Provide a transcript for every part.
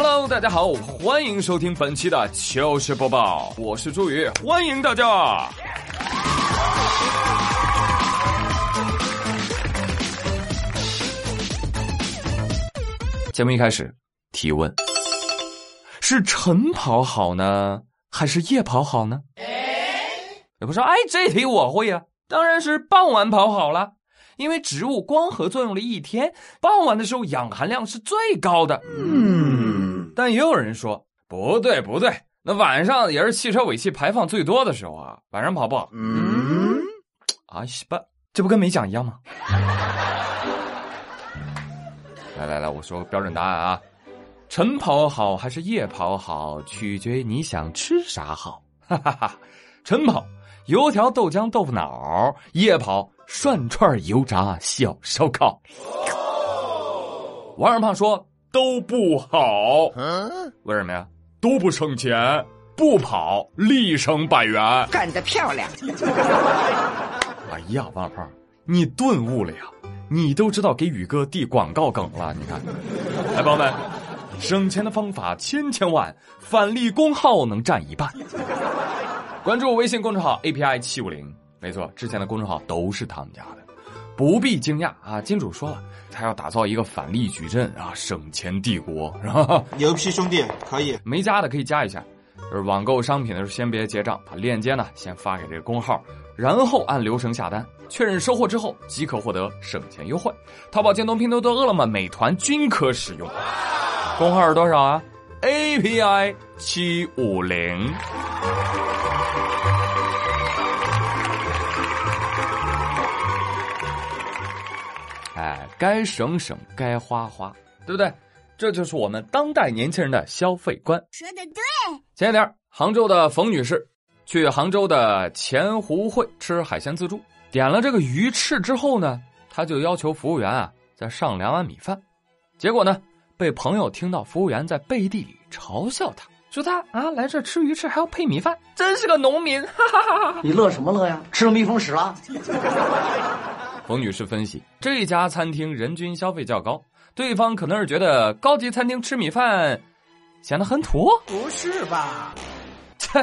Hello，大家好，欢迎收听本期的糗事播报，我是朱宇，欢迎大家。节目一开始，提问：是晨跑好呢，还是夜跑好呢？也不说，哎，这题我会呀，当然是傍晚跑好了，因为植物光合作用了一天，傍晚的时候氧含量是最高的。嗯，但也有人说不对不对，那晚上也是汽车尾气排放最多的时候啊，晚上跑不好。嗯，啊西吧，这不跟没讲一样吗？来来来，我说标准答案啊，晨跑好还是夜跑好，取决于你想吃啥好。哈哈哈，晨跑。油条、豆浆、豆腐脑，夜跑涮串、油炸、小烧烤。王二胖说都不好，为什么呀？都不省钱，不跑立省百元。干得漂亮！哎呀，王二胖，你顿悟了呀？你都知道给宇哥递广告梗了？你看，来，朋友们，省钱的方法千千万，返利功耗能占一半。关注微信公众号 API 七五零，没错，之前的公众号都是他们家的，不必惊讶啊！金主说了，他要打造一个返利矩阵啊，省钱帝国，是吧？牛批兄弟，可以没加的可以加一下。就是网购商品的时候先别结账，把链接呢先发给这个工号，然后按流程下单，确认收货之后即可获得省钱优惠。淘宝、京东、拼多多、饿了么、美团均可使用。工号是多少啊？API 七五零。该省省，该花花，对不对？这就是我们当代年轻人的消费观。说的对。前一天，杭州的冯女士去杭州的钱湖会吃海鲜自助，点了这个鱼翅之后呢，她就要求服务员啊再上两碗米饭。结果呢，被朋友听到服务员在背地里嘲笑她，说她啊来这吃鱼翅还要配米饭，真是个农民！哈哈哈哈你乐什么乐呀？吃了蜜蜂屎了？冯女士分析，这家餐厅人均消费较高，对方可能是觉得高级餐厅吃米饭显得很土。不是吧？切！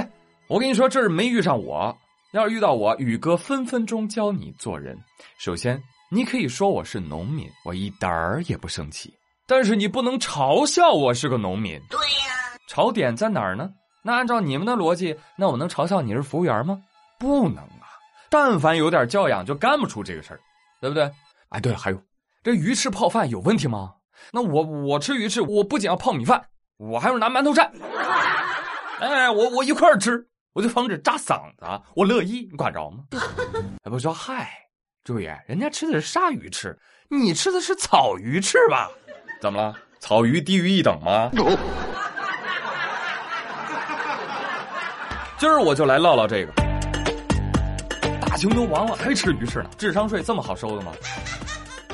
我跟你说，这是没遇上我。要是遇到我，宇哥分分钟教你做人。首先，你可以说我是农民，我一点儿也不生气。但是你不能嘲笑我是个农民。对呀。嘲点在哪儿呢？那按照你们的逻辑，那我能嘲笑你是服务员吗？不能啊！但凡有点教养，就干不出这个事儿。对不对？哎，对了，还有这鱼翅泡饭有问题吗？那我我吃鱼翅，我不仅要泡米饭，我还要拿馒头蘸。哎，我我一块儿吃，我就防止扎嗓子，我乐意，你管着吗？哎，不说嗨，注意，人家吃的是鲨鱼翅，你吃的是草鱼翅吧？怎么了？草鱼低于一等吗？今儿我就来唠唠这个。大清都亡了，还吃鱼翅呢？智商税这么好收的吗？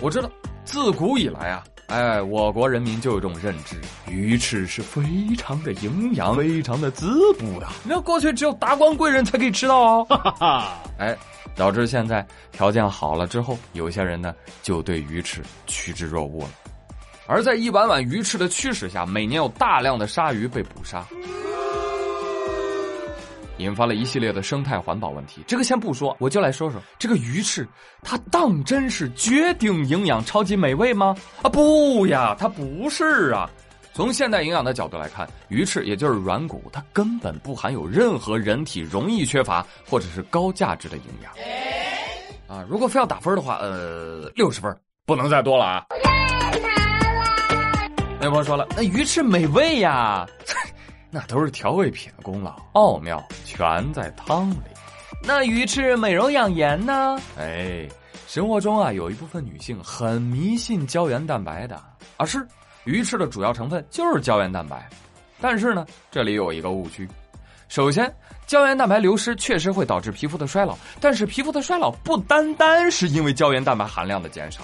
我知道，自古以来啊，哎，我国人民就有这种认知，鱼翅是非常的营养，非常的滋补的。那过去只有达官贵人才可以吃到哦。哈哈哈，哎，导致现在条件好了之后，有些人呢就对鱼翅趋之若鹜了。而在一碗碗鱼翅的驱使下，每年有大量的鲨鱼被捕杀。引发了一系列的生态环保问题。这个先不说，我就来说说这个鱼翅，它当真是绝顶营养、超级美味吗？啊，不呀，它不是啊。从现代营养的角度来看，鱼翅也就是软骨，它根本不含有任何人体容易缺乏或者是高价值的营养。啊，如果非要打分的话，呃，六十分，不能再多了啊。那朋友说了，那鱼翅美味呀。那都是调味品的功劳，奥妙全在汤里。那鱼翅美容养颜呢？哎，生活中啊，有一部分女性很迷信胶原蛋白的啊，是鱼翅的主要成分就是胶原蛋白。但是呢，这里有一个误区。首先，胶原蛋白流失确实会导致皮肤的衰老，但是皮肤的衰老不单单是因为胶原蛋白含量的减少。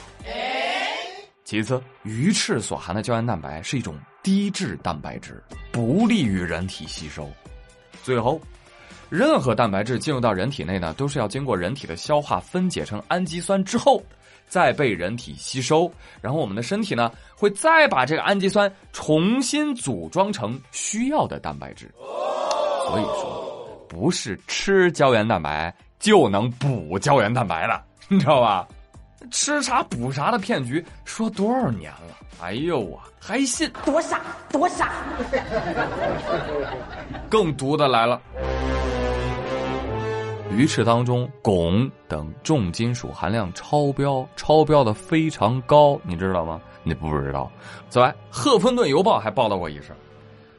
其次，鱼翅所含的胶原蛋白是一种低质蛋白质，不利于人体吸收。最后，任何蛋白质进入到人体内呢，都是要经过人体的消化分解成氨基酸之后，再被人体吸收，然后我们的身体呢会再把这个氨基酸重新组装成需要的蛋白质。所以说，不是吃胶原蛋白就能补胶原蛋白的，你知道吧？吃啥补啥的骗局说多少年了？哎呦啊，还信？多傻，多傻！更毒的来了。鱼翅当中汞等重金属含量超标，超标的非常高，你知道吗？你不知道。此外，《赫芬顿邮报》还报道过一事，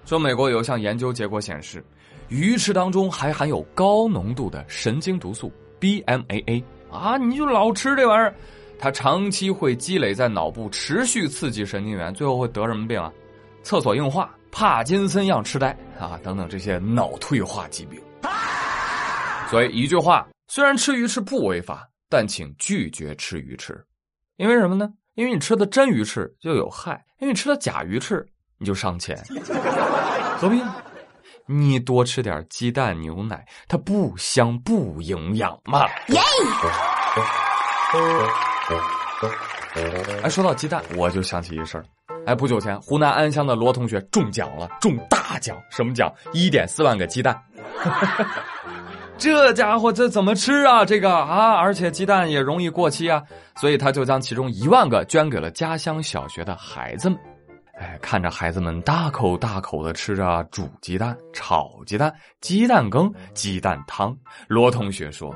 说美国有项研究结果显示，鱼翅当中还含有高浓度的神经毒素 BMAA 啊！你就老吃这玩意儿，它长期会积累在脑部，持续刺激神经元，最后会得什么病啊？厕所硬化、帕金森样痴呆啊等等这些脑退化疾病。所以一句话，虽然吃鱼翅不违法，但请拒绝吃鱼翅，因为什么呢？因为你吃的真鱼翅就有害，因为你吃的假鱼翅你就伤钱，何必呢？你多吃点鸡蛋、牛奶，它不香不营养嘛。耶！哎，说到鸡蛋，我就想起一事儿。哎，不久前，湖南安乡的罗同学中奖了，中大奖，什么奖？一点四万个鸡蛋。这家伙这怎么吃啊？这个啊，而且鸡蛋也容易过期啊，所以他就将其中一万个捐给了家乡小学的孩子们。哎，看着孩子们大口大口的吃着煮鸡蛋、炒鸡蛋、鸡蛋羹、鸡蛋汤，罗同学说：“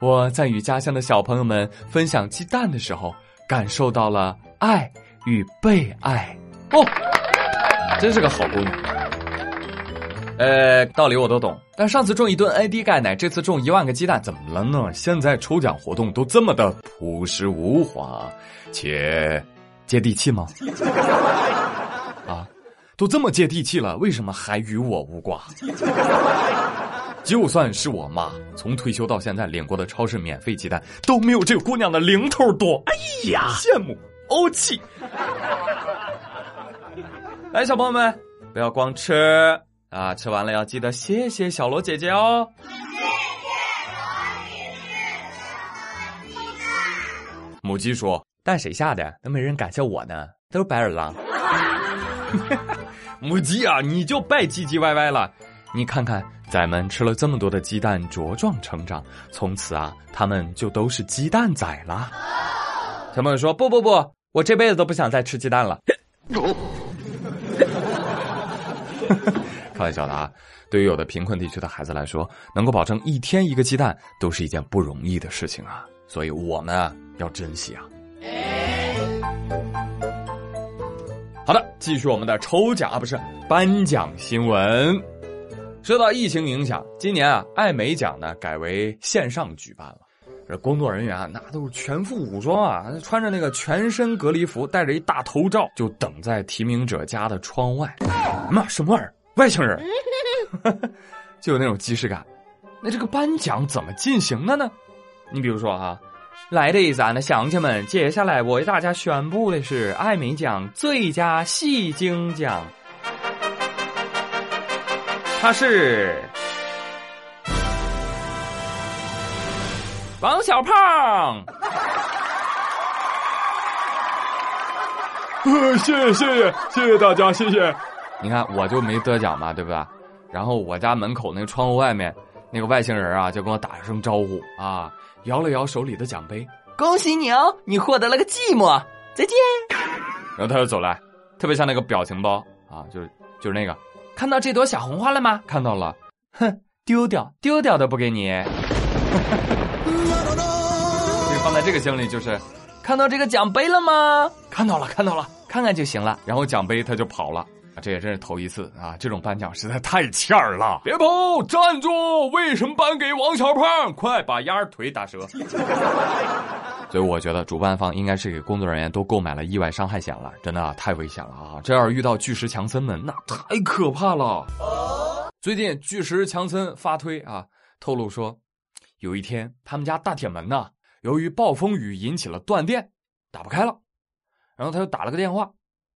我在与家乡的小朋友们分享鸡蛋的时候，感受到了爱与被爱。”哦，真是个好姑娘。呃，道理我都懂，但上次中一顿 AD 钙奶，这次中一万个鸡蛋，怎么了呢？现在抽奖活动都这么的朴实无华，且接地气吗？都这么接地气了，为什么还与我无瓜？就算是我妈，从退休到现在领过的超市免费鸡蛋都没有这个姑娘的零头多。哎呀，羡慕欧气！来，小朋友们，不要光吃。啊，吃完了要记得谢谢小罗姐姐哦。谢谢母鸡说：“蛋谁下的？都没人感谢我呢，都是白眼狼。”母鸡啊，你就别唧唧歪歪了。你看看，崽们吃了这么多的鸡蛋，茁壮成长，从此啊，他们就都是鸡蛋仔了。小朋友说：“不不不，我这辈子都不想再吃鸡蛋了。”开玩笑的啊！对于有的贫困地区的孩子来说，能够保证一天一个鸡蛋，都是一件不容易的事情啊！所以我们啊要珍惜啊。好的，继续我们的抽奖啊，不是颁奖新闻。受到疫情影响，今年啊艾美奖呢改为线上举办了。这工作人员啊，那都是全副武装啊，穿着那个全身隔离服，戴着一大头罩，就等在提名者家的窗外。妈，什么玩意儿？外星人，就有那种即视感。那这个颁奖怎么进行的呢？你比如说哈，来的咱的乡亲们，接下来我为大家宣布的是艾美奖最佳戏精奖，他是王小胖。谢谢谢谢谢谢大家，谢谢。你看我就没得奖嘛，对不对？然后我家门口那个窗户外面那个外星人啊，就跟我打了声招呼啊，摇了摇手里的奖杯，恭喜你哦，你获得了个寂寞，再见。然后他就走来，特别像那个表情包啊，就是就是那个，看到这朵小红花了吗？看到了，哼，丢掉丢掉都不给你。所 以放在这个箱里就是，看到这个奖杯了吗？看到了看到了，看看就行了。然后奖杯他就跑了。这也真是头一次啊！这种颁奖实在太欠儿了。别跑，站住！为什么颁给王小胖？快把鸭腿打折！所以我觉得主办方应该是给工作人员都购买了意外伤害险了，真的太危险了啊！这要是遇到巨石强森们，那太可怕了。最近巨石强森发推啊，透露说，有一天他们家大铁门呐，由于暴风雨引起了断电，打不开了，然后他就打了个电话，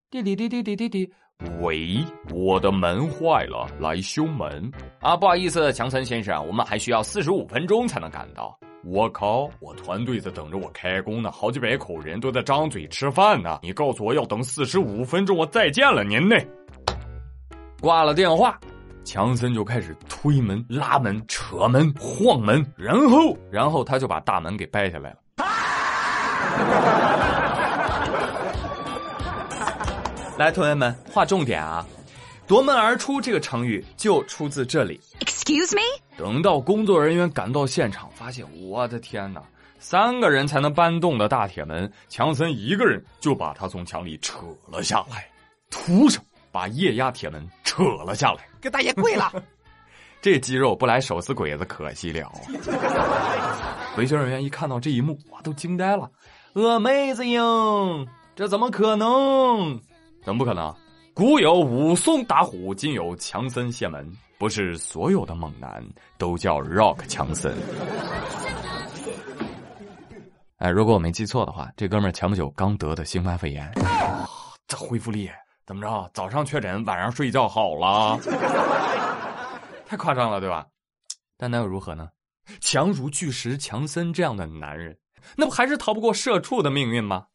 滴滴滴滴滴滴滴。喂，我的门坏了，来修门啊！不好意思，强森先生，我们还需要四十五分钟才能赶到。我靠，我团队在等着我开工呢，好几百口人都在张嘴吃饭呢。你告诉我要等四十五分钟，我再见了您呢。挂了电话，强森就开始推门、拉门、扯门、晃门，然后，然后他就把大门给掰下来了。来，同学们，划重点啊！夺门而出这个成语就出自这里。Excuse me？等到工作人员赶到现场，发现我的天哪，三个人才能搬动的大铁门，强森一个人就把他从墙里扯了下来，徒手把液压铁门扯了下来，给大爷跪了。这肌肉不来手撕鬼子可惜了。维修人员一看到这一幕，哇，都惊呆了！Amazing！这怎么可能？怎么不可能？古有武松打虎，今有强森谢门。不是所有的猛男都叫 Rock 强森。哎，如果我没记错的话，这哥们儿前不久刚得的新冠肺炎，这恢复力怎么着？早上确诊，晚上睡觉好了，太夸张了，对吧？但那又如何呢？强如巨石强森这样的男人，那不还是逃不过社畜的命运吗？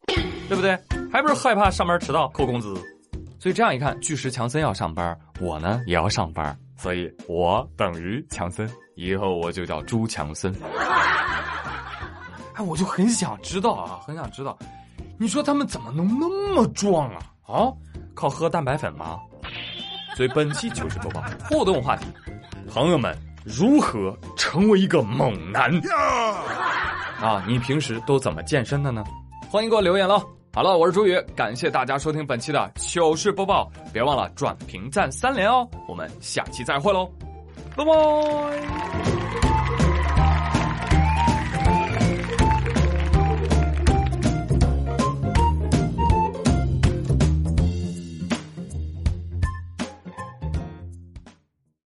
对不对？还不是害怕上班迟到扣工资？所以这样一看，巨石强森要上班，我呢也要上班，所以我等于强森，以后我就叫朱强森。哎，我就很想知道啊，很想知道，你说他们怎么能那么壮啊？啊，靠喝蛋白粉吗？所以本期糗事播报互动话题，朋友们如何成为一个猛男？啊，你平时都怎么健身的呢？欢迎给我留言喽！好了，我是朱宇，感谢大家收听本期的糗事播报，别忘了转评赞三连哦！我们下期再会喽，拜拜。